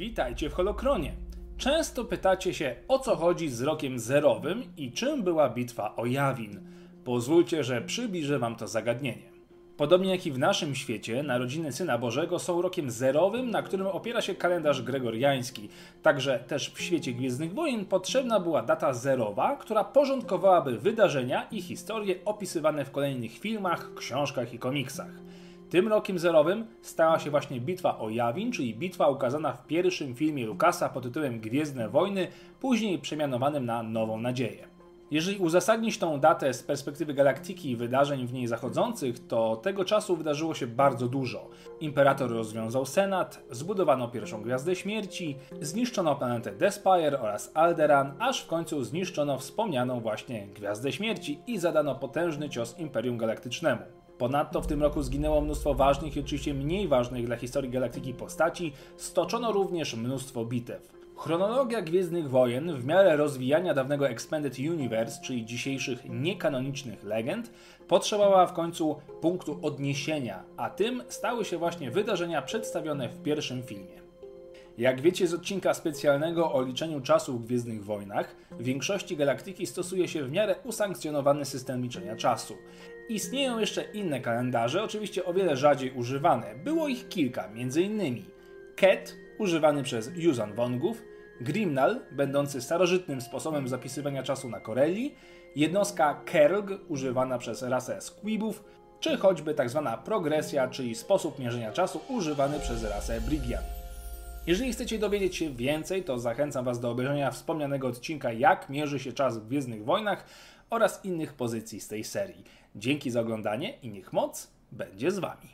Witajcie w Holokronie. Często pytacie się, o co chodzi z rokiem zerowym i czym była bitwa o Jawin. Pozwólcie, że przybliżę wam to zagadnienie. Podobnie jak i w naszym świecie, narodziny Syna Bożego są rokiem zerowym, na którym opiera się kalendarz gregoriański. Także też w świecie Gwiezdnych Wojen potrzebna była data zerowa, która porządkowałaby wydarzenia i historie opisywane w kolejnych filmach, książkach i komiksach. Tym rokiem zerowym stała się właśnie bitwa o Jawin, czyli bitwa ukazana w pierwszym filmie Lukasa pod tytułem Gwiezdne Wojny, później przemianowanym na Nową Nadzieję. Jeżeli uzasadnić tą datę z perspektywy galaktyki i wydarzeń w niej zachodzących, to tego czasu wydarzyło się bardzo dużo. Imperator rozwiązał Senat, zbudowano pierwszą Gwiazdę Śmierci, zniszczono planetę Despire oraz Alderan, aż w końcu zniszczono wspomnianą właśnie Gwiazdę Śmierci i zadano potężny cios Imperium Galaktycznemu. Ponadto w tym roku zginęło mnóstwo ważnych i oczywiście mniej ważnych dla historii galaktyki postaci, stoczono również mnóstwo bitew. Chronologia Gwiezdnych Wojen w miarę rozwijania dawnego Expanded Universe, czyli dzisiejszych niekanonicznych legend, potrzebowała w końcu punktu odniesienia, a tym stały się właśnie wydarzenia przedstawione w pierwszym filmie. Jak wiecie z odcinka specjalnego o liczeniu czasu w Gwiezdnych Wojnach, w większości galaktyki stosuje się w miarę usankcjonowany system liczenia czasu. Istnieją jeszcze inne kalendarze, oczywiście o wiele rzadziej używane. Było ich kilka, m.in. Ket, używany przez Yuuzhan Vongów, Grimnal, będący starożytnym sposobem zapisywania czasu na Corelli, jednostka Kerg, używana przez rasę Squibów, czy choćby tzw. Tak progresja, czyli sposób mierzenia czasu używany przez rasę Brigian. Jeżeli chcecie dowiedzieć się więcej, to zachęcam Was do obejrzenia wspomnianego odcinka Jak mierzy się czas w Gwiezdnych Wojnach oraz innych pozycji z tej serii. Dzięki za oglądanie i niech moc będzie z Wami.